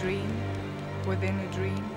dream within a dream?